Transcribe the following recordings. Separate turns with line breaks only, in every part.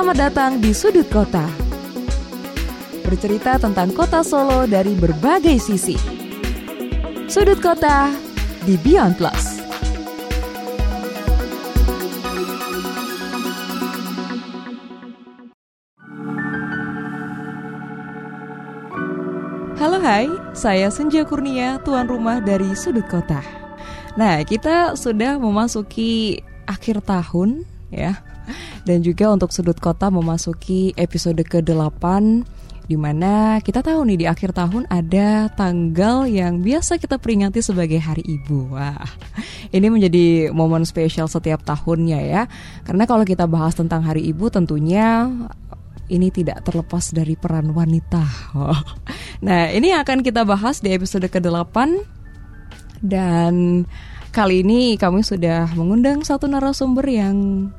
Selamat datang di Sudut Kota. Bercerita tentang kota Solo dari berbagai sisi. Sudut Kota di Beyond Plus. Halo hai, saya Senja Kurnia, tuan rumah dari Sudut Kota. Nah, kita sudah memasuki akhir tahun ya. Dan juga untuk Sudut Kota memasuki episode ke-8 di mana kita tahu nih di akhir tahun ada tanggal yang biasa kita peringati sebagai Hari Ibu. Wah, ini menjadi momen spesial setiap tahunnya ya. Karena kalau kita bahas tentang Hari Ibu tentunya ini tidak terlepas dari peran wanita. Nah, ini akan kita bahas di episode ke-8 dan kali ini kami sudah mengundang satu narasumber yang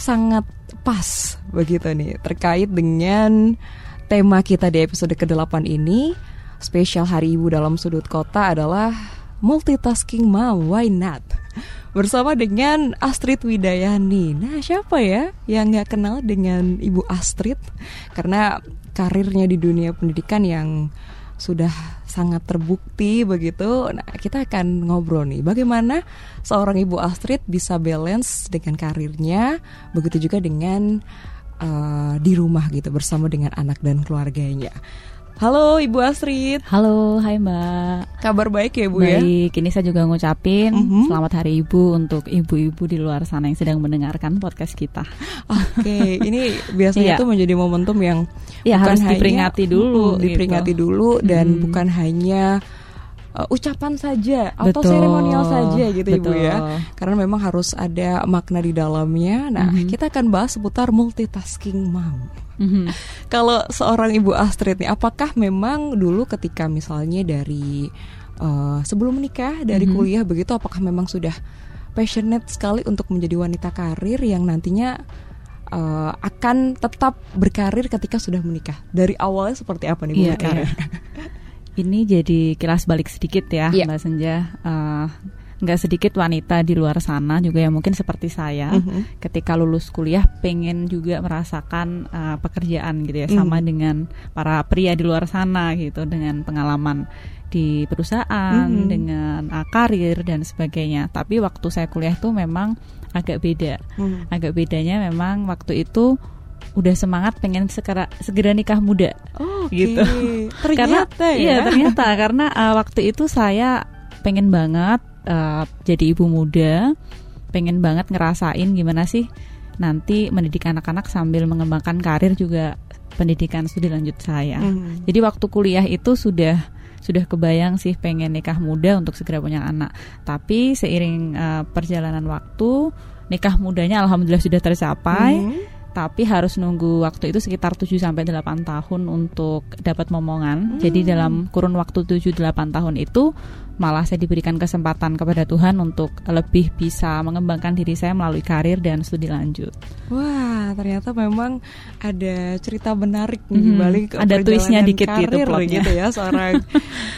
sangat pas begitu nih terkait dengan tema kita di episode ke-8 ini. Spesial Hari Ibu dalam sudut kota adalah multitasking mom, why not? bersama dengan Astrid Widayani. Nah, siapa ya yang nggak kenal dengan Ibu Astrid? Karena karirnya di dunia pendidikan yang sudah sangat terbukti begitu. Nah, kita akan ngobrol nih bagaimana seorang Ibu Astrid bisa balance dengan karirnya, begitu juga dengan uh, di rumah gitu bersama dengan anak dan keluarganya. Halo Ibu Astrid.
Halo, hai Mbak.
Kabar baik ya Bu
baik.
ya?
Baik, ini saya juga ngucapin mm -hmm. selamat Hari Ibu untuk ibu-ibu di luar sana yang sedang mendengarkan podcast kita.
Oke, okay. ini biasanya itu iya. menjadi momentum yang
ya, harus hanya, diperingati dulu,
diperingati gitu. dulu dan hmm. bukan hanya uh, ucapan saja atau betul, seremonial saja gitu betul. ibu ya karena memang harus ada makna di dalamnya nah mm -hmm. kita akan bahas seputar multitasking mom mm -hmm. kalau seorang ibu Astrid nih apakah memang dulu ketika misalnya dari uh, sebelum menikah dari mm -hmm. kuliah begitu apakah memang sudah passionate sekali untuk menjadi wanita karir yang nantinya uh, akan tetap berkarir ketika sudah menikah. Dari awalnya seperti apa nih Bu yeah, berkarir? Yeah.
Ini jadi kilas balik sedikit ya, yeah. Mbak Senja. Uh, nggak sedikit wanita di luar sana juga yang mungkin seperti saya mm -hmm. ketika lulus kuliah pengen juga merasakan uh, pekerjaan gitu ya mm. sama dengan para pria di luar sana gitu dengan pengalaman di perusahaan mm -hmm. dengan uh, karir dan sebagainya tapi waktu saya kuliah itu memang agak beda mm. agak bedanya memang waktu itu udah semangat pengen segera segera nikah muda.
Oh, okay.
gitu.
Ternyata
karena, ya.
iya
ternyata. Karena uh, waktu itu saya pengen banget uh, jadi ibu muda pengen banget ngerasain gimana sih nanti mendidik anak-anak sambil mengembangkan karir juga pendidikan studi lanjut saya. Mm. jadi waktu kuliah itu sudah sudah kebayang sih pengen nikah muda untuk segera punya anak. Tapi seiring uh, perjalanan waktu nikah mudanya alhamdulillah sudah tercapai. Mm tapi harus nunggu waktu itu sekitar 7 sampai 8 tahun untuk dapat momongan. Hmm. Jadi dalam kurun waktu 7 8 tahun itu malah saya diberikan kesempatan kepada Tuhan untuk lebih bisa mengembangkan diri saya melalui karir dan studi lanjut.
Wah, ternyata memang ada cerita menarik nih mm -hmm. balik
ada twistnya dikit
gitu
plotnya.
gitu ya seorang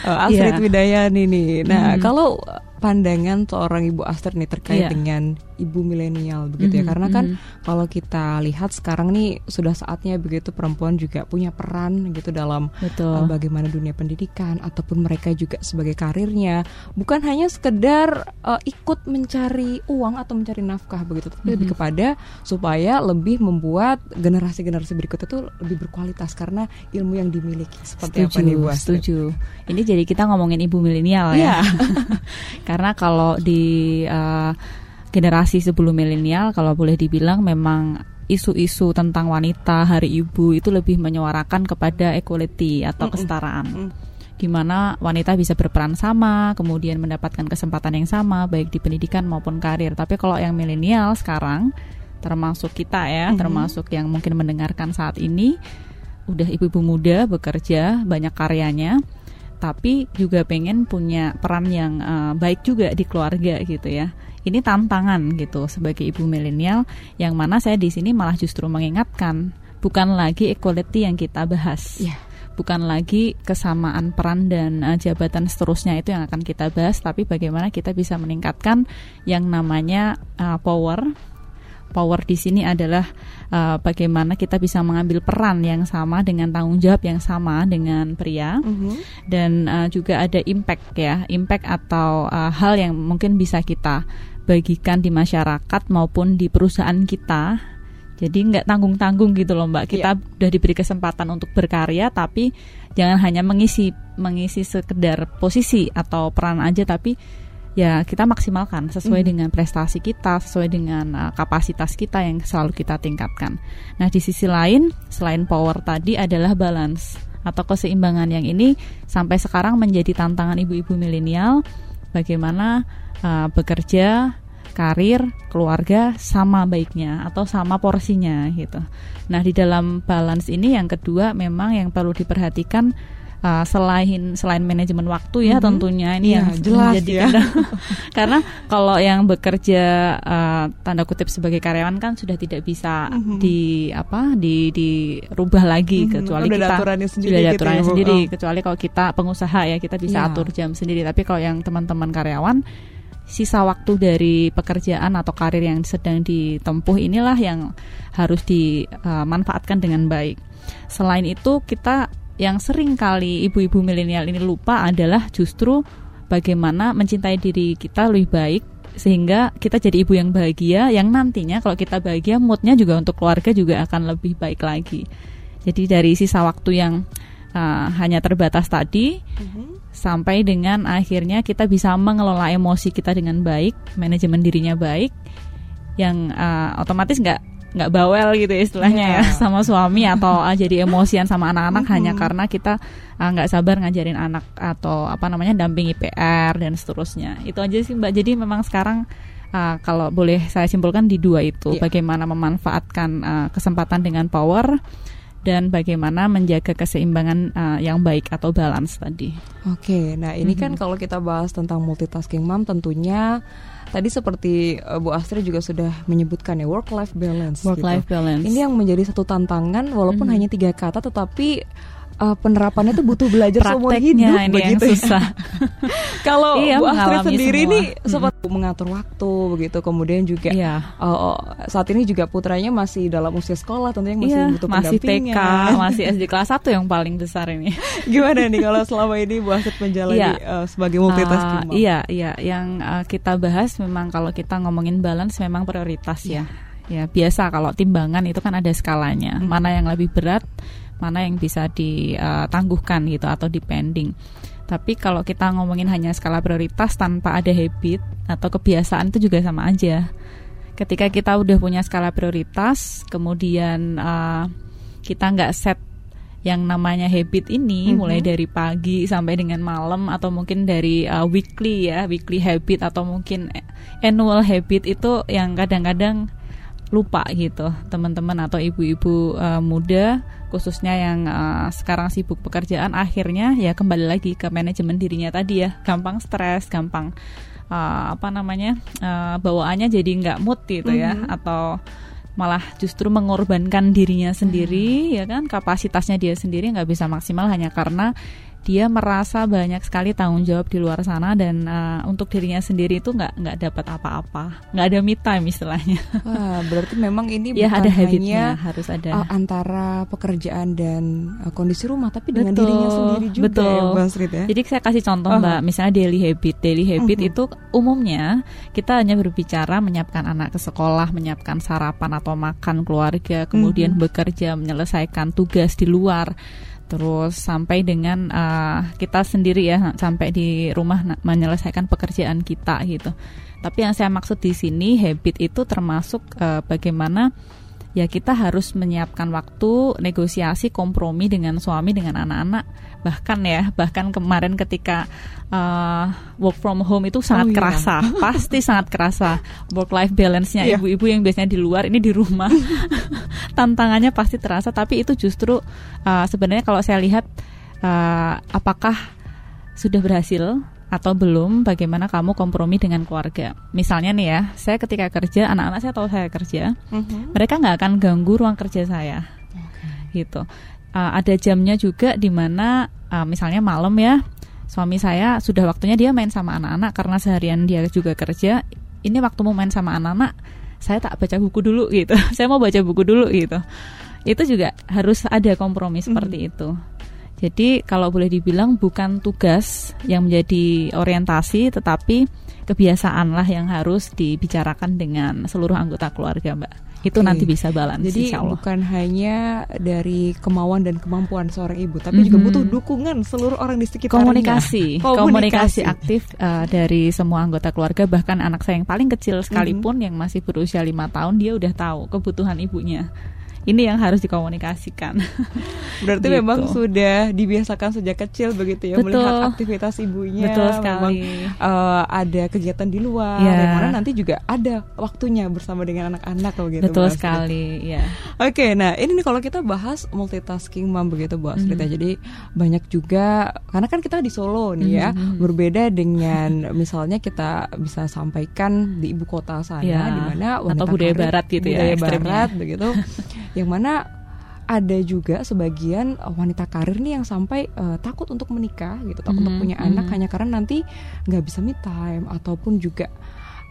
uh, Astrid yeah. Widayani nih. Nah, mm -hmm. kalau pandangan seorang Ibu Astrid nih terkait yeah. dengan ibu milenial begitu mm -hmm, ya karena kan mm -hmm. kalau kita lihat sekarang nih sudah saatnya begitu perempuan juga punya peran gitu dalam Uh, bagaimana dunia pendidikan ataupun mereka juga sebagai karirnya bukan hanya sekedar uh, ikut mencari uang atau mencari nafkah begitu tapi mm -hmm. lebih kepada supaya lebih membuat generasi-generasi berikut itu lebih berkualitas karena ilmu yang dimiliki seperti
setuju, apa nih Bu? Setuju. Ini jadi kita ngomongin ibu milenial ya. Yeah. karena kalau di uh, generasi sebelum milenial kalau boleh dibilang memang isu-isu tentang wanita, hari ibu itu lebih menyuarakan kepada equality atau kesetaraan. Mm -mm. Di mana wanita bisa berperan sama, kemudian mendapatkan kesempatan yang sama baik di pendidikan maupun karir. Tapi kalau yang milenial sekarang termasuk kita ya, mm -hmm. termasuk yang mungkin mendengarkan saat ini udah ibu-ibu muda bekerja, banyak karyanya tapi juga pengen punya peran yang uh, baik juga di keluarga gitu ya. Ini tantangan gitu sebagai ibu milenial yang mana saya di sini malah justru mengingatkan bukan lagi equality yang kita bahas. Yeah. Bukan lagi kesamaan peran dan uh, jabatan seterusnya itu yang akan kita bahas, tapi bagaimana kita bisa meningkatkan yang namanya uh, power power di sini adalah uh, bagaimana kita bisa mengambil peran yang sama dengan tanggung jawab yang sama dengan pria mm -hmm. dan uh, juga ada impact ya impact atau uh, hal yang mungkin bisa kita bagikan di masyarakat maupun di perusahaan kita jadi nggak tanggung-tanggung gitu loh Mbak. Kita yeah. udah diberi kesempatan untuk berkarya tapi jangan hanya mengisi mengisi sekedar posisi atau peran aja tapi ya kita maksimalkan sesuai mm. dengan prestasi kita, sesuai dengan uh, kapasitas kita yang selalu kita tingkatkan. Nah, di sisi lain selain power tadi adalah balance atau keseimbangan yang ini sampai sekarang menjadi tantangan ibu-ibu milenial bagaimana uh, bekerja karir, keluarga sama baiknya atau sama porsinya gitu. Nah, di dalam balance ini yang kedua memang yang perlu diperhatikan uh, selain selain manajemen waktu ya mm -hmm. tentunya ini ya, yang
jelas ya.
karena kalau yang bekerja uh, tanda kutip sebagai karyawan kan sudah tidak bisa mm -hmm. di apa di dirubah lagi mm -hmm. kecuali
sudah
kita
aturannya sendiri
sudah ada
gitu
aturannya
ya,
sendiri
oh.
kecuali kalau kita pengusaha ya kita bisa yeah. atur jam sendiri tapi kalau yang teman-teman karyawan sisa waktu dari pekerjaan atau karir yang sedang ditempuh inilah yang harus dimanfaatkan dengan baik. Selain itu, kita yang sering kali ibu-ibu milenial ini lupa adalah justru bagaimana mencintai diri kita lebih baik sehingga kita jadi ibu yang bahagia yang nantinya kalau kita bahagia moodnya juga untuk keluarga juga akan lebih baik lagi. Jadi dari sisa waktu yang uh, hanya terbatas tadi mm -hmm sampai dengan akhirnya kita bisa mengelola emosi kita dengan baik, manajemen dirinya baik, yang uh, otomatis nggak nggak bawel gitu istilahnya yeah. ya sama suami atau uh, jadi emosian sama anak-anak mm-hmm. hanya karena kita uh, nggak uh, sabar ngajarin anak atau apa namanya dampingi PR dan seterusnya itu aja sih mbak jadi memang sekarang uh, kalau boleh saya simpulkan di dua itu yeah. bagaimana memanfaatkan uh, kesempatan dengan power dan bagaimana menjaga keseimbangan uh, yang baik atau balance tadi.
Oke, nah ini mm -hmm. kan kalau kita bahas tentang multitasking mom tentunya tadi seperti uh, Bu Astri juga sudah menyebutkan ya work life balance.
Work life gitu. balance.
Ini yang menjadi satu tantangan walaupun mm -hmm. hanya tiga kata tetapi uh, penerapannya itu butuh belajar seumur hidup
ini begitu yang susah.
Kalau iya, Bu Astrid sendiri semua. nih hmm. sempat mengatur waktu begitu, kemudian juga iya. uh, saat ini juga putranya masih dalam usia sekolah, tentunya masih iya, butuh
masih TK, masih SD kelas 1 yang paling besar ini.
Gimana nih kalau selama ini Bu Astrid menjalani iya. uh, sebagai multitasking?
Uh, iya, iya, yang uh, kita bahas memang kalau kita ngomongin balance memang prioritas ya. Ya biasa kalau timbangan itu kan ada skalanya. Hmm. Mana yang lebih berat, mana yang bisa ditangguhkan gitu atau dipending. Tapi kalau kita ngomongin hanya skala prioritas tanpa ada habit atau kebiasaan itu juga sama aja. Ketika kita udah punya skala prioritas, kemudian uh, kita nggak set yang namanya habit ini mm -hmm. mulai dari pagi sampai dengan malam atau mungkin dari uh, weekly ya weekly habit atau mungkin annual habit itu yang kadang-kadang lupa gitu teman-teman atau ibu-ibu uh, muda khususnya yang uh, sekarang sibuk pekerjaan akhirnya ya kembali lagi ke manajemen dirinya tadi ya gampang stres gampang uh, apa namanya uh, bawaannya jadi nggak mood gitu ya mm -hmm. atau malah justru mengorbankan dirinya sendiri mm. ya kan kapasitasnya dia sendiri nggak bisa maksimal hanya karena dia merasa banyak sekali tanggung jawab di luar sana dan uh, untuk dirinya sendiri itu nggak nggak dapat apa-apa nggak ada me time istilahnya
Wah, berarti memang ini
ya,
bukan
ada
hanya
harus ada
uh, antara pekerjaan dan uh, kondisi rumah tapi dengan betul, dirinya sendiri juga betul. ya Bang Srit ya
jadi saya kasih contoh uh -huh. mbak misalnya daily habit daily habit uh -huh. itu umumnya kita hanya berbicara menyiapkan anak ke sekolah menyiapkan sarapan atau makan keluarga kemudian uh -huh. bekerja menyelesaikan tugas di luar terus sampai dengan uh, kita sendiri ya sampai di rumah menyelesaikan pekerjaan kita gitu. Tapi yang saya maksud di sini habit itu termasuk uh, bagaimana ya kita harus menyiapkan waktu negosiasi kompromi dengan suami dengan anak-anak. Bahkan ya bahkan kemarin ketika uh, work from home itu sangat oh, iya. kerasa. Pasti sangat kerasa. Work life balance-nya yeah. ibu-ibu yang biasanya di luar ini di rumah. Tantangannya pasti terasa. Tapi itu justru uh, sebenarnya kalau saya lihat uh, apakah sudah berhasil atau belum bagaimana kamu kompromi dengan keluarga misalnya nih ya saya ketika kerja anak-anak saya tahu saya kerja mm-hmm. mereka nggak akan ganggu ruang kerja saya okay. gitu uh, ada jamnya juga di mana uh, misalnya malam ya suami saya sudah waktunya dia main sama anak-anak karena seharian dia juga kerja ini waktu mau main sama anak-anak saya tak baca buku dulu gitu saya mau baca buku dulu gitu itu juga harus ada kompromi seperti mm. itu jadi kalau boleh dibilang bukan tugas yang menjadi orientasi tetapi kebiasaan lah yang harus dibicarakan dengan seluruh anggota keluarga mbak. Itu okay. nanti bisa balance
jadi bukan hanya dari kemauan dan kemampuan seorang ibu tapi mm -hmm. juga butuh dukungan seluruh orang di sekitarnya.
Komunikasi. Komunikasi, komunikasi aktif uh, dari semua anggota keluarga. Bahkan anak saya yang paling kecil sekalipun mm -hmm. yang masih berusia lima tahun dia udah tahu kebutuhan ibunya ini yang harus dikomunikasikan.
Berarti gitu. memang sudah dibiasakan sejak kecil begitu ya Betul. melihat aktivitas ibunya.
Betul sekali. Memang
uh, ada kegiatan di luar, yang mana nanti juga ada waktunya bersama dengan anak-anak begitu.
Betul sekali, ya.
Oke, okay, nah ini nih kalau kita bahas multitasking mom begitu Bu Astrid mm -hmm. Jadi banyak juga karena kan kita di Solo nih ya, mm -hmm. berbeda dengan misalnya kita bisa sampaikan di ibu kota sana yeah. di mana
atau budaya karir, barat gitu
budaya
ya,
budaya barat begitu. yang mana ada juga sebagian uh, wanita karir nih yang sampai uh, takut untuk menikah gitu, takut mm -hmm. untuk punya mm -hmm. anak hanya karena nanti nggak bisa me time ataupun juga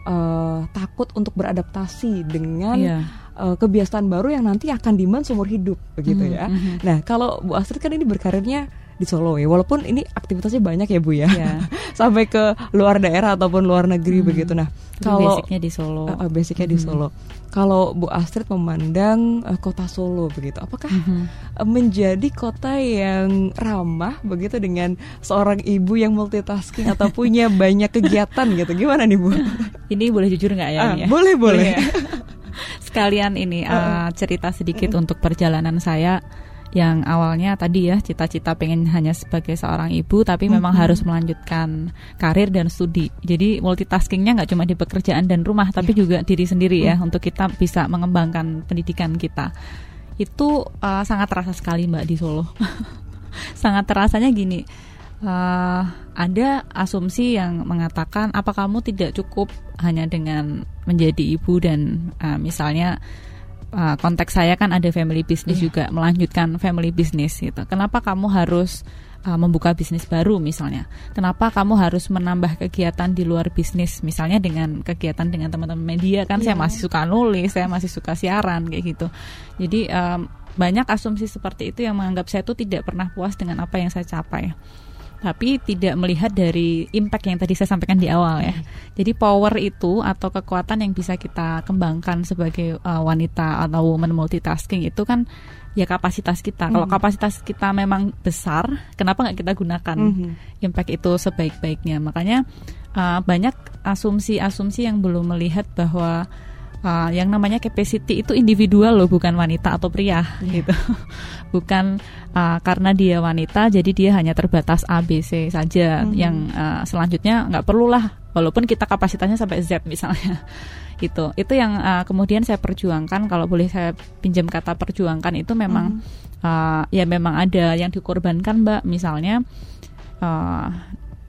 uh, takut untuk beradaptasi dengan yeah. uh, kebiasaan baru yang nanti akan demand seumur hidup begitu mm -hmm. ya. Mm-hmm. Nah kalau Bu Astrid kan ini berkarirnya di Solo ya walaupun ini aktivitasnya banyak ya Bu ya yeah. sampai ke luar daerah ataupun luar negeri hmm. begitu nah
kalau basicnya di Solo
uh, basicnya hmm. di Solo kalau Bu Astrid memandang uh, kota Solo begitu apakah hmm. uh, menjadi kota yang ramah begitu dengan seorang ibu yang multitasking atau punya banyak kegiatan gitu gimana nih Bu
ini boleh jujur nggak ya, uh,
ya boleh boleh ya.
sekalian ini uh, cerita sedikit uh. untuk perjalanan saya yang awalnya tadi ya cita-cita pengen hanya sebagai seorang ibu tapi hmm. memang harus melanjutkan karir dan studi jadi multitaskingnya nggak cuma di pekerjaan dan rumah tapi yeah. juga diri sendiri ya hmm. untuk kita bisa mengembangkan pendidikan kita itu uh, sangat terasa sekali mbak di Solo sangat terasanya gini uh, ada asumsi yang mengatakan apa kamu tidak cukup hanya dengan menjadi ibu dan uh, misalnya uh, konteks saya kan ada family business yeah. juga melanjutkan family business gitu. Kenapa kamu harus uh, membuka bisnis baru misalnya? Kenapa kamu harus menambah kegiatan di luar bisnis misalnya dengan kegiatan dengan teman-teman media kan yeah. saya masih suka nulis, saya masih suka siaran kayak gitu. Jadi um, banyak asumsi seperti itu yang menganggap saya itu tidak pernah puas dengan apa yang saya capai tapi tidak melihat dari impact yang tadi saya sampaikan di awal ya. Jadi power itu atau kekuatan yang bisa kita kembangkan sebagai uh, wanita atau woman multitasking itu kan ya kapasitas kita. Mm Kalau mm-hmm. kapasitas kita memang besar, kenapa nggak kita gunakan mm -hmm. impact itu sebaik-baiknya? Makanya uh, banyak asumsi-asumsi yang belum melihat bahwa uh, yang namanya capacity itu individual loh bukan wanita atau pria yeah. gitu bukan uh, karena dia wanita jadi dia hanya terbatas A B C saja mm-hmm. yang uh, selanjutnya nggak perlulah walaupun kita kapasitasnya sampai Z misalnya gitu itu yang uh, kemudian saya perjuangkan kalau boleh saya pinjam kata perjuangkan itu memang mm-hmm. uh, ya memang ada yang dikorbankan mbak misalnya uh,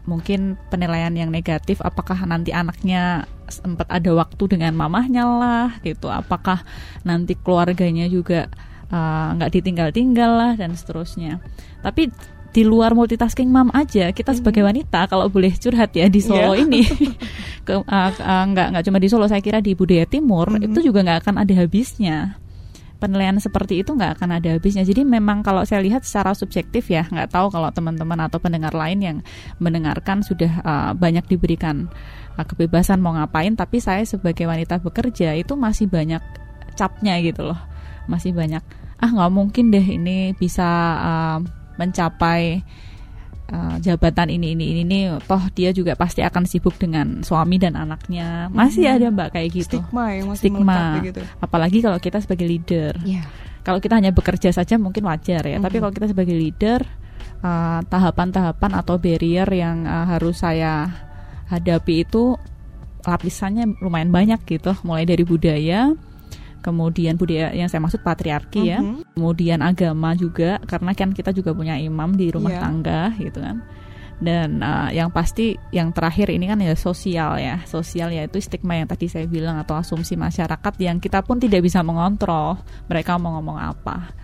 mungkin penilaian yang negatif apakah nanti anaknya sempat ada waktu dengan mamahnya lah gitu apakah nanti keluarganya juga uh, nggak uh, ditinggal-tinggal lah dan seterusnya tapi di luar multitasking mam aja kita hmm. sebagai wanita kalau boleh curhat ya di Solo yeah. ini ke, uh, uh, nggak nggak cuma di Solo saya kira di budaya timur mm -hmm. itu juga nggak akan ada habisnya penilaian seperti itu nggak akan ada habisnya. Jadi memang kalau saya lihat secara subjektif ya, nggak tahu kalau teman-teman atau pendengar lain yang mendengarkan sudah uh, banyak diberikan kebebasan mau ngapain, tapi saya sebagai wanita bekerja itu masih banyak capnya gitu loh, masih banyak ah nggak mungkin deh ini bisa uh, mencapai uh, jabatan ini ini ini ini toh dia juga pasti akan sibuk dengan suami dan anaknya masih hmm. ada mbak kayak gitu
stigma yang masih
stigma gitu. apalagi kalau kita sebagai leader yeah. kalau kita hanya bekerja saja mungkin wajar ya hmm. tapi kalau kita sebagai leader uh, tahapan-tahapan uh, atau barrier yang uh, harus saya hadapi itu lapisannya lumayan banyak gitu mulai dari budaya kemudian budaya yang saya maksud patriarki ya, mm-hmm. kemudian agama juga karena kan kita juga punya imam di rumah yeah. tangga gitu kan. Dan uh, yang pasti yang terakhir ini kan ya sosial ya, sosial yaitu stigma yang tadi saya bilang atau asumsi masyarakat yang kita pun tidak bisa mengontrol mereka mau ngomong apa.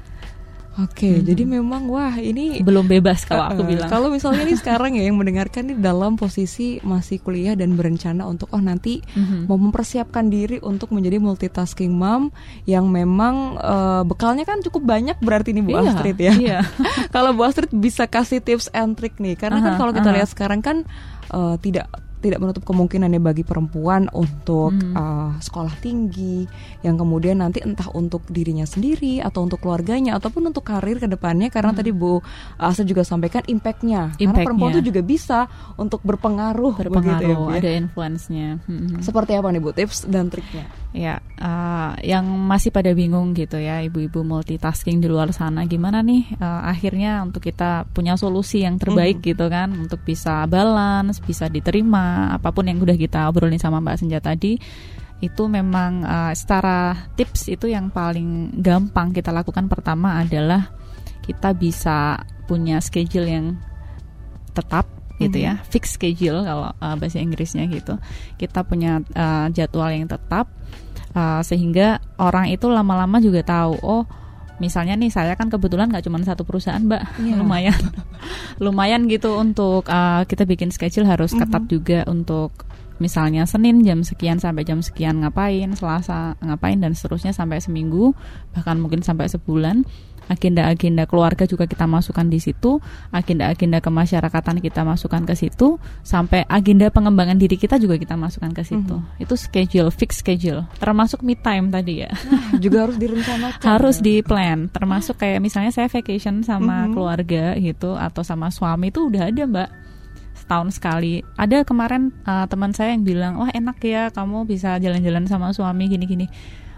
Oke, hmm. jadi memang wah ini
belum bebas kalau aku uh, bilang.
Kalau misalnya ini sekarang ya yang mendengarkan ini dalam posisi masih kuliah dan berencana untuk oh nanti hmm. mau mempersiapkan diri untuk menjadi multitasking mom yang memang uh, bekalnya kan cukup banyak berarti nih Bu iya, Astrid ya. Iya. kalau Bu Astrid bisa kasih tips and trick nih karena uh -huh, kan kalau kita uh -huh. lihat sekarang kan uh, tidak tidak menutup kemungkinannya bagi perempuan untuk hmm. uh, sekolah tinggi yang kemudian nanti entah untuk dirinya sendiri atau untuk keluarganya ataupun untuk karir ke depannya karena hmm. tadi Bu Asa juga sampaikan impactnya Impact karena perempuan itu juga bisa untuk berpengaruh
berpengaruh begitu ya, ya, ada influence-nya
hmm. seperti apa nih Bu tips dan triknya
ya uh, yang masih pada bingung gitu ya ibu-ibu multitasking di luar sana gimana nih uh, akhirnya untuk kita punya solusi yang terbaik hmm. gitu kan untuk bisa balance bisa diterima apa pun yang udah kita obrolin sama Mbak Senja tadi itu memang uh, secara tips itu yang paling gampang kita lakukan pertama adalah kita bisa punya schedule yang tetap gitu ya mm-hmm. fix schedule kalau uh, bahasa Inggrisnya gitu kita punya uh, jadwal yang tetap uh, sehingga orang itu lama-lama juga tahu oh misalnya nih saya kan kebetulan nggak cuma satu perusahaan mbak yeah. lumayan lumayan gitu untuk uh, kita bikin schedule harus ketat mm -hmm. juga untuk misalnya Senin jam sekian sampai jam sekian ngapain, Selasa ngapain dan seterusnya sampai seminggu bahkan mungkin sampai sebulan agenda-agenda keluarga juga kita masukkan di situ, agenda-agenda kemasyarakatan kita masukkan ke situ, sampai agenda pengembangan diri kita juga kita masukkan ke situ. Mm -hmm. Itu schedule, fix schedule, termasuk me time tadi ya.
Nah, juga harus direncanakan.
harus di plan, termasuk kayak misalnya saya vacation sama mm -hmm. keluarga gitu atau sama suami itu udah ada mbak setahun sekali. Ada kemarin uh, teman saya yang bilang, wah enak ya kamu bisa jalan-jalan sama suami gini-gini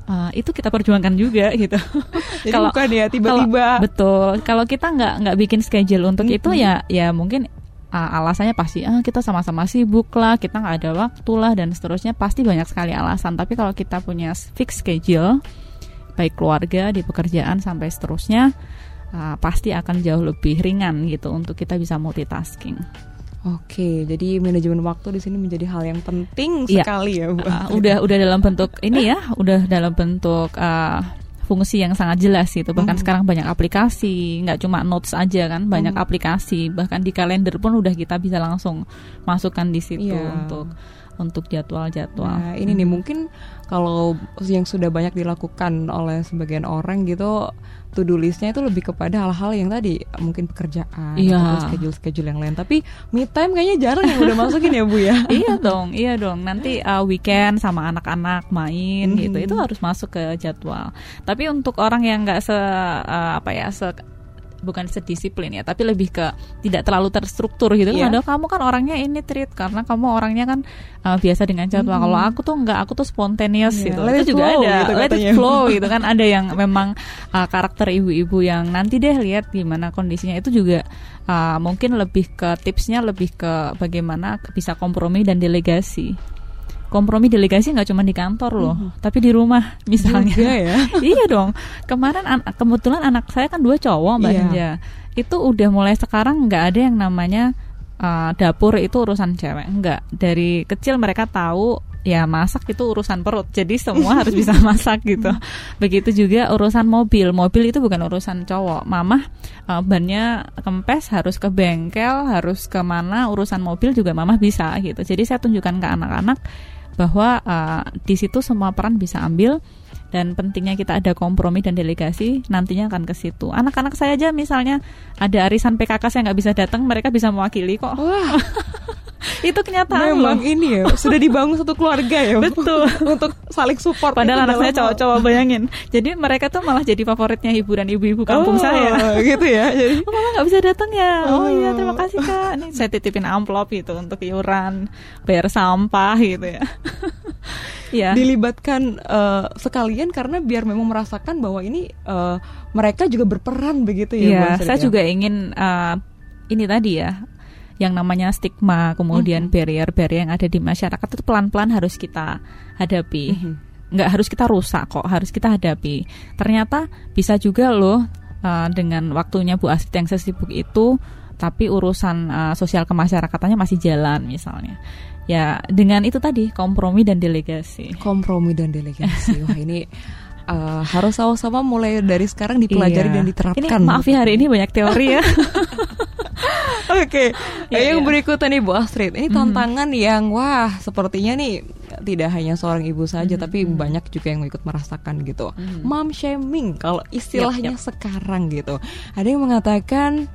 uh, itu kita perjuangkan juga gitu.
Jadi kalau bukan ya tiba-tiba.
Betul. Kalau kita nggak nggak bikin schedule untuk mm -hmm. itu ya ya mungkin uh, alasannya pasti ah kita sama-sama sibuk lah, kita nggak ada waktu lah dan seterusnya pasti banyak sekali alasan. Tapi kalau kita punya fix schedule baik keluarga di pekerjaan sampai seterusnya uh, pasti akan jauh lebih ringan gitu untuk kita bisa multitasking.
Oke, jadi manajemen waktu di sini menjadi hal yang penting ya. sekali ya, Bu.
Uh, udah udah dalam bentuk ini ya, udah dalam bentuk uh, fungsi yang sangat jelas gitu. Bahkan mm. sekarang banyak aplikasi, nggak cuma notes aja kan, banyak mm. aplikasi. Bahkan di kalender pun udah kita bisa langsung masukkan di situ yeah. untuk untuk jadwal-jadwal.
Nah, ini nih mungkin kalau yang sudah banyak dilakukan oleh sebagian orang gitu to do listnya itu lebih kepada hal-hal yang tadi mungkin pekerjaan iya. atau schedule-schedule yang lain. Tapi me time kayaknya jarang yang udah masukin ya Bu ya.
iya dong, iya dong. Nanti uh, weekend sama anak-anak main hmm. gitu itu harus masuk ke jadwal. Tapi untuk orang yang nggak se uh, apa ya se bukan sedisiplin ya tapi lebih ke tidak terlalu terstruktur gitu yeah. kan kamu kan orangnya ini treat karena kamu orangnya kan uh, biasa dengan jadwal mm. kalau aku tuh enggak aku tuh spontaneous yeah. gitu let itu juga ada gitu let it flow gitu kan ada yang memang uh, karakter ibu-ibu yang nanti deh lihat gimana kondisinya itu juga uh, mungkin lebih ke tipsnya lebih ke bagaimana bisa kompromi dan delegasi kompromi delegasi nggak cuma di kantor loh, hmm. tapi di rumah misalnya. Juga ya. iya dong. Kemarin an kebetulan anak saya kan dua cowok mbak yeah. Itu udah mulai sekarang nggak ada yang namanya uh, dapur itu urusan cewek. Enggak. Dari kecil mereka tahu ya masak itu urusan perut. Jadi semua harus bisa masak gitu. Begitu juga urusan mobil. Mobil itu bukan urusan cowok. Mama uh, bannya kempes harus ke bengkel, harus ke mana urusan mobil juga mama bisa gitu. Jadi saya tunjukkan ke anak-anak bahwa uh, di situ semua peran bisa ambil dan pentingnya kita ada kompromi dan delegasi nantinya akan ke situ. Anak-anak saya aja misalnya ada arisan PKK saya nggak bisa datang, mereka bisa mewakili kok. Wah. itu kenyataan
Memang loh. ini ya sudah dibangun satu keluarga ya.
Betul.
Untuk saling support
padahal anak saya cowok-cowok bayangin. Jadi mereka tuh malah jadi favoritnya hiburan ibu-ibu kampung oh, saya.
gitu ya. Jadi
oh mama nggak bisa datang ya? Oh, oh. iya terima kasih kak. Nih saya titipin amplop gitu untuk iuran bayar sampah gitu ya.
Ya. dilibatkan uh, sekalian karena biar memang merasakan bahwa ini uh, mereka juga berperan begitu ya.
Iya, saya ya? juga ingin uh, ini tadi ya yang namanya stigma, kemudian mm-hmm. barrier-barrier yang ada di masyarakat itu pelan-pelan harus kita hadapi. Mm-hmm. Nggak harus kita rusak kok, harus kita hadapi. Ternyata bisa juga loh uh, dengan waktunya Bu Astrid yang sesibuk itu, tapi urusan uh, sosial kemasyarakatannya masih jalan misalnya. Ya dengan itu tadi kompromi dan delegasi.
Kompromi dan delegasi. Wah ini uh, harus sama-sama mulai dari sekarang dipelajari iya. dan diterapkan.
Ini maaf ya hari ini banyak teori ya.
Oke, okay. ya, yang ya. berikutnya nih Bu Astrid, ini mhm. tantangan mm -hmm. yang wah sepertinya nih tidak hanya seorang ibu saja, mm -hmm. tapi mhm. banyak juga yang ikut merasakan gitu. Mm -hmm. Mom shaming kalau istilahnya yep, yep. sekarang gitu. Ada yang mengatakan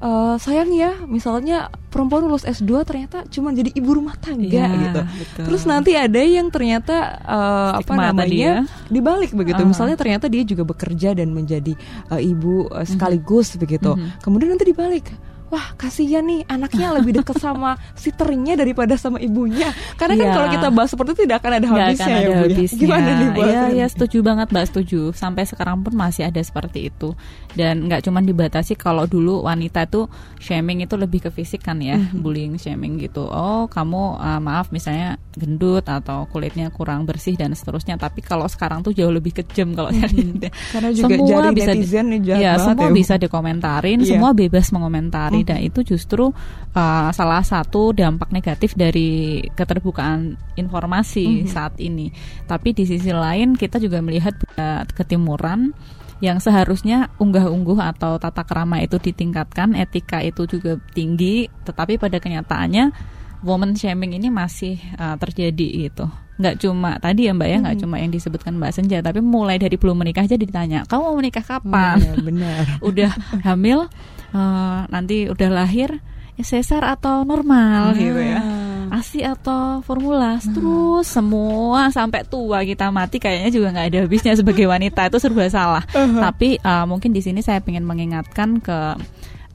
uh, sayang ya misalnya perempuan lulus S2 ternyata cuma jadi ibu rumah tangga ya, gitu. Betul. Terus nanti ada yang ternyata uh, apa namanya dibalik begitu. Uh. Misalnya ternyata dia juga bekerja dan menjadi uh, ibu uh, sekaligus mm -hmm. begitu. Mm -hmm. Kemudian nanti dibalik wah kasihan nih anaknya lebih dekat sama si terinya daripada sama ibunya karena kan ya. kalau kita bahas seperti itu tidak akan ada habisnya akan ada ya bu ya. habisnya. gimana nih bu
ya ya setuju banget mbak setuju sampai sekarang pun masih ada seperti itu dan nggak cuma dibatasi kalau dulu wanita itu shaming itu lebih ke fisik kan ya mm-hmm. bullying shaming gitu oh kamu uh, maaf misalnya gendut atau kulitnya kurang bersih dan seterusnya tapi kalau sekarang tuh jauh lebih kejam kalau lihat ya.
karena juga semua bisa netizen di,
ya semua ya, bisa dikomentarin yeah. semua bebas mengomentari dan itu justru uh, salah satu dampak negatif dari keterbukaan informasi mm-hmm. saat ini. Tapi di sisi lain kita juga melihat uh, ketimuran yang seharusnya unggah-ungguh atau tata kerama itu ditingkatkan, etika itu juga tinggi, tetapi pada kenyataannya woman shaming ini masih uh, terjadi itu nggak cuma tadi ya mbak ya nggak hmm. cuma yang disebutkan mbak Senja tapi mulai dari belum menikah aja ditanya kamu mau menikah kapan
ya, benar
udah hamil uh, nanti udah lahir ya sesar atau normal hmm. gitu ya asi atau formula hmm. terus semua sampai tua kita mati kayaknya juga nggak ada habisnya sebagai wanita itu serba salah uh-huh. tapi uh, mungkin di sini saya ingin mengingatkan ke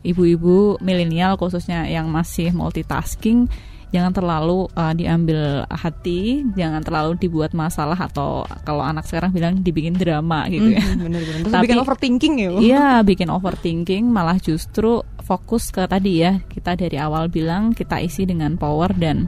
ibu-ibu milenial khususnya yang masih multitasking jangan terlalu uh, diambil hati, jangan terlalu dibuat masalah atau kalau anak sekarang bilang dibikin drama gitu ya.
Mm, bener, bener. Tapi bikin overthinking ya.
Iya, bikin overthinking malah justru fokus ke tadi ya. Kita dari awal bilang kita isi dengan power dan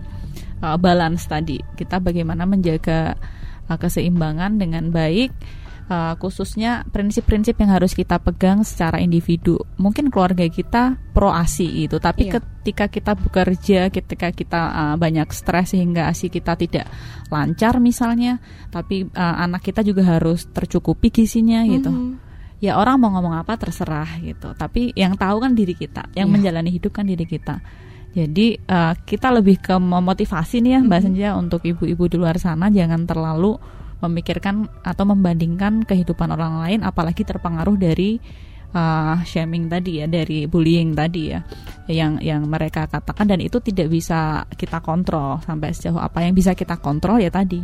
uh, balance tadi. Kita bagaimana menjaga uh, keseimbangan dengan baik uh, khususnya prinsip-prinsip yang harus kita pegang secara individu. Mungkin keluarga kita pro ASI itu, tapi iya. ketika kita bekerja, ketika kita uh, banyak stres sehingga ASI kita tidak lancar misalnya, tapi uh, anak kita juga harus tercukupi gizinya gitu. Mm -hmm. Ya orang mau ngomong apa terserah gitu, tapi yang tahu kan diri kita, yang yeah. menjalani hidup kan diri kita. Jadi uh, kita lebih ke memotivasi nih ya Mbak mm -hmm. Senja untuk ibu-ibu di luar sana jangan terlalu memikirkan atau membandingkan kehidupan orang lain apalagi terpengaruh dari uh, shaming tadi ya dari bullying tadi ya yang yang mereka katakan dan itu tidak bisa kita kontrol sampai sejauh apa yang bisa kita kontrol ya tadi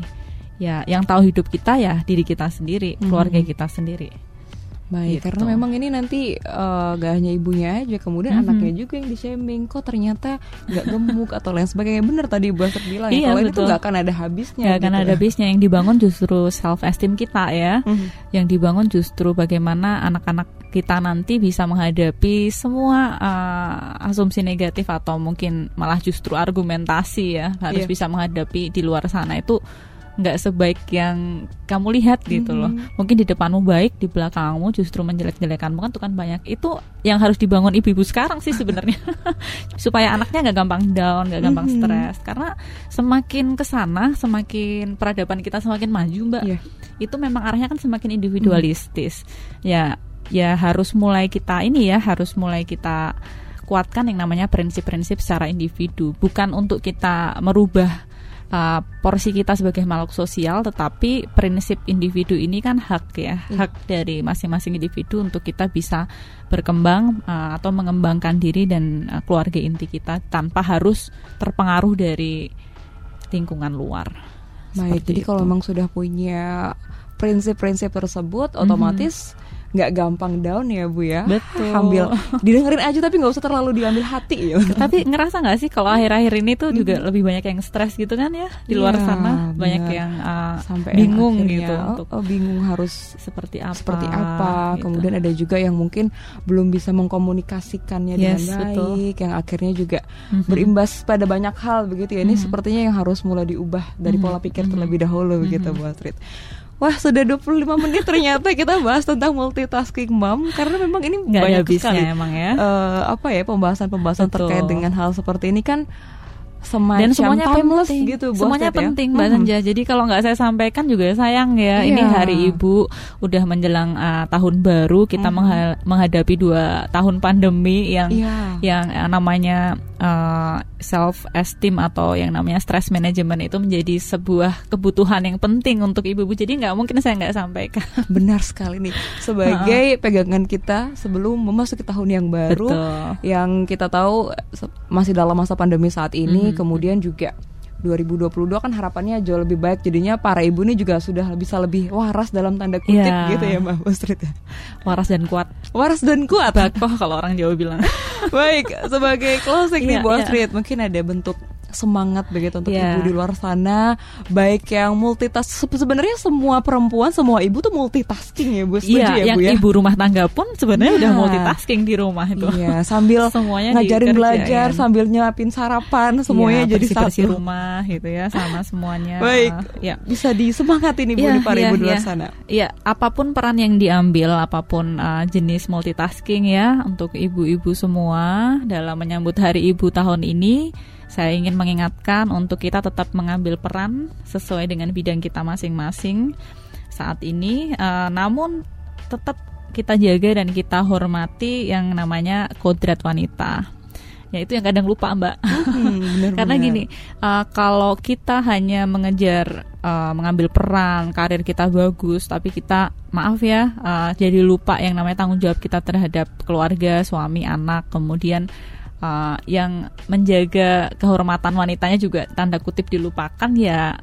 ya yang tahu hidup kita ya diri kita sendiri keluarga mm -hmm. kita sendiri
Baik, gitu. karena memang ini nanti uh, gak hanya ibunya aja, kemudian mm -hmm. anaknya juga yang di-shaming. Kok ternyata gak gemuk atau lain sebagainya. Bener tadi Bu Astrid bilang ya, iya, kalau itu gak akan ada habisnya.
Gak gitu. akan ada habisnya. Yang dibangun justru self esteem kita ya. Mm -hmm. Yang dibangun justru bagaimana anak-anak kita nanti bisa menghadapi semua uh, asumsi negatif atau mungkin malah justru argumentasi ya. Harus yeah. bisa menghadapi di luar sana itu nggak sebaik yang kamu lihat gitu loh. Mm-hmm. Mungkin di depanmu baik, di belakangmu justru menjelek-jelekanmu kan tuh kan banyak. Itu yang harus dibangun ibu-ibu sekarang sih sebenarnya. Supaya anaknya nggak gampang down, nggak gampang mm-hmm. stres. Karena semakin ke sana, semakin peradaban kita semakin maju, Mbak. Yeah. Itu memang arahnya kan semakin individualistis. Mm-hmm. Ya, ya harus mulai kita ini ya, harus mulai kita kuatkan yang namanya prinsip-prinsip secara individu, bukan untuk kita merubah uh, porsi kita sebagai makhluk sosial, tetapi prinsip individu ini kan hak ya, hmm. hak dari masing-masing individu untuk kita bisa berkembang uh, atau mengembangkan diri dan uh, keluarga inti kita tanpa harus terpengaruh dari lingkungan luar.
Baik, jadi itu. kalau memang sudah punya prinsip-prinsip tersebut, otomatis nggak gampang down ya bu ya
betul
ambil didengerin aja tapi nggak usah terlalu diambil hati ya
tapi ngerasa nggak sih kalau akhir-akhir ini tuh juga hmm. lebih banyak yang stres gitu kan ya di luar ya, sana bener. banyak yang uh, sampai bingung akhirnya, gitu
oh,
untuk
oh, bingung harus
seperti apa
seperti apa gitu. kemudian ada juga yang mungkin belum bisa mengkomunikasikannya yes, dengan baik betul. yang akhirnya juga mm-hmm. berimbas pada banyak hal begitu ya ini mm-hmm. sepertinya yang harus mulai diubah dari mm-hmm. pola pikir terlebih dahulu mm-hmm. begitu Bu Astrid Wah sudah 25 menit ternyata kita bahas tentang multitasking mom karena memang ini Gak banyak sekali
emang ya.
Uh, apa ya pembahasan-pembahasan terkait dengan hal seperti ini kan semacam
dan semuanya
timeless
penting.
gitu
semuanya
ya?
penting mbak
Hmm.
Jadi kalau nggak saya sampaikan juga sayang ya ini
Iya.
hari ibu udah menjelang uh, tahun baru kita mengha- menghadapi dua tahun pandemi yang
Iya.
yang uh, namanya uh, self esteem atau yang namanya stress management itu menjadi sebuah kebutuhan yang penting untuk ibu-ibu jadi nggak mungkin saya nggak sampaikan
Benar sekali nih. Sebagai pegangan kita sebelum memasuki tahun yang baru
betul
yang kita tahu masih dalam masa pandemi saat ini,
Mhm.
kemudian juga 2022 kan harapannya jauh lebih baik. Jadinya para ibu ini juga sudah bisa lebih waras dalam tanda kutip
Iya.
gitu ya Mbak Astrid ya.
waras dan kuat
Waras dan kuat.
bakoh kalau orang Jawa bilang
Baik, sebagai closing nih
Iya,
Bu
iya.
Astrid, mungkin ada bentuk semangat begitu untuk
Iya.
ibu di luar sana, baik yang multitask. Se- Sebenarnya semua perempuan, semua ibu tuh multitasking ya Bu, setuju
Iya,
ya
yang
Bu ya?
ibu rumah tangga pun sebenarnya udah
Nah.
multitasking di rumah itu.
Iya, sambil
Semuanya
ngajarin belajar, sambil nyapin sarapan, semuanya
Iya,
jadi
bersih-bersih
satu.
rumah gitu ya, sama semuanya.
Baik,
ya.
bisa disemangatin ibu
Iya,
di para
iya,
ibu di luar
iya.
sana.
Iya, apa pun peran yang diambil, apa pun uh, jenis multitasking ya untuk ibu-ibu semua dalam menyambut Hari Ibu tahun ini, saya ingin mengingatkan untuk kita tetap mengambil peran sesuai dengan bidang kita masing-masing saat ini. uh, namun tetap kita jaga dan kita hormati yang namanya kodrat wanita. Ya itu yang kadang lupa Mbak.
Hmm.
Karena gini, uh, kalau kita hanya mengejar uh, mengambil peran, karir kita bagus, tapi kita maaf ya, uh, jadi lupa yang namanya tanggung jawab kita terhadap keluarga, suami, anak, kemudian uh, yang menjaga kehormatan wanitanya juga tanda kutip dilupakan ya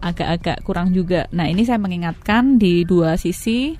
agak-agak kurang juga. Nah ini saya mengingatkan di dua sisi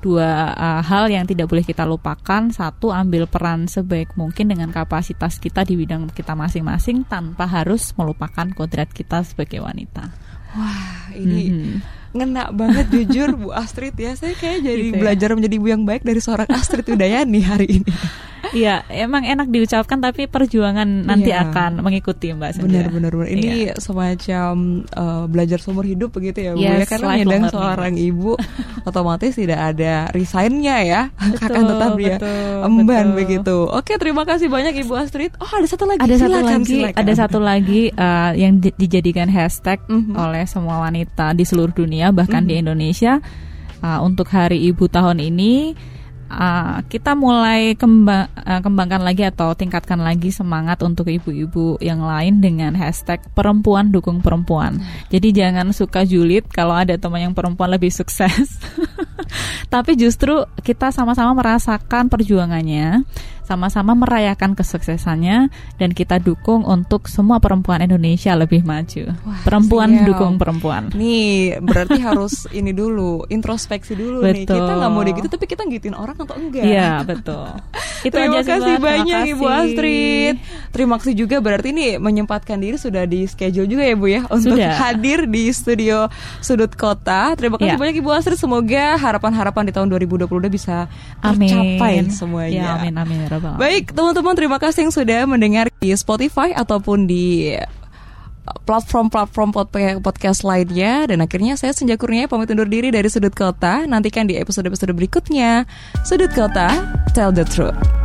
dua uh, hal yang tidak boleh kita lupakan satu ambil peran sebaik mungkin dengan kapasitas kita di bidang kita masing-masing tanpa harus melupakan kodrat kita sebagai wanita
Wah, ini
Mhm.
ngena banget jujur Bu Astrid ya. Saya kayak jadi
Gitu ya.
belajar menjadi ibu yang baik dari seorang Astrid Udayani hari ini.
Iya, emang enak diucapkan tapi perjuangan nanti
Iya.
akan mengikuti Mbak Senja.
Benar benar benar. Ini
Iya.
semacam uh, belajar seumur hidup begitu ya, Bu ya. Karena menyandang seorang ibu otomatis tidak ada resignnya ya. Akan tetap dia
betul,
emban
betul.
begitu. Oke, terima kasih banyak Ibu Astrid. Oh, ada satu lagi.
Ada satu
Silakan,
lagi,
silakan.
ada satu lagi uh, yang di- dijadikan hashtag
Mhm.
oleh semua wanita di seluruh dunia bahkan di
Mhm.
Indonesia uh, untuk Hari Ibu tahun ini uh, kita mulai kembang, uh, kembangkan lagi atau tingkatkan lagi semangat untuk ibu-ibu yang lain dengan hashtag perempuan dukung perempuan. Jadi jangan suka julid kalau ada teman yang perempuan lebih sukses. Tapi justru kita sama-sama merasakan perjuangannya, sama-sama merayakan kesuksesannya dan kita dukung untuk semua perempuan Indonesia lebih maju.
Wah,
perempuan
siap.
dukung perempuan.
Nih, berarti harus ini dulu, introspeksi dulu nih.
Betul.
Kita nggak mau gitu, tapi kita ngitin orang atau enggak?
Iya, betul. Itu
Terima
aja sih,
kasih
Mbak. Terima
banyak Ibu
kasih.
Astrid. Terima kasih juga berarti ini menyempatkan diri sudah di schedule juga ya Bu ya untuk
Sudah.
hadir di studio Sudut Kota. Terima kasih
Ya.
banyak Ibu Astrid. Semoga harapan-harapan di tahun 2022 bisa
Amin.
tercapai semuanya.
Ya, amin amin Alamin.
Baik, teman-teman terima kasih yang sudah mendengar di Spotify ataupun di uh, platform-platform pod- podcast lainnya. Dan akhirnya saya Senja Kurnia pamit undur diri dari Sudut Kota. Nantikan di episode-episode berikutnya. Sudut Kota Tell the Truth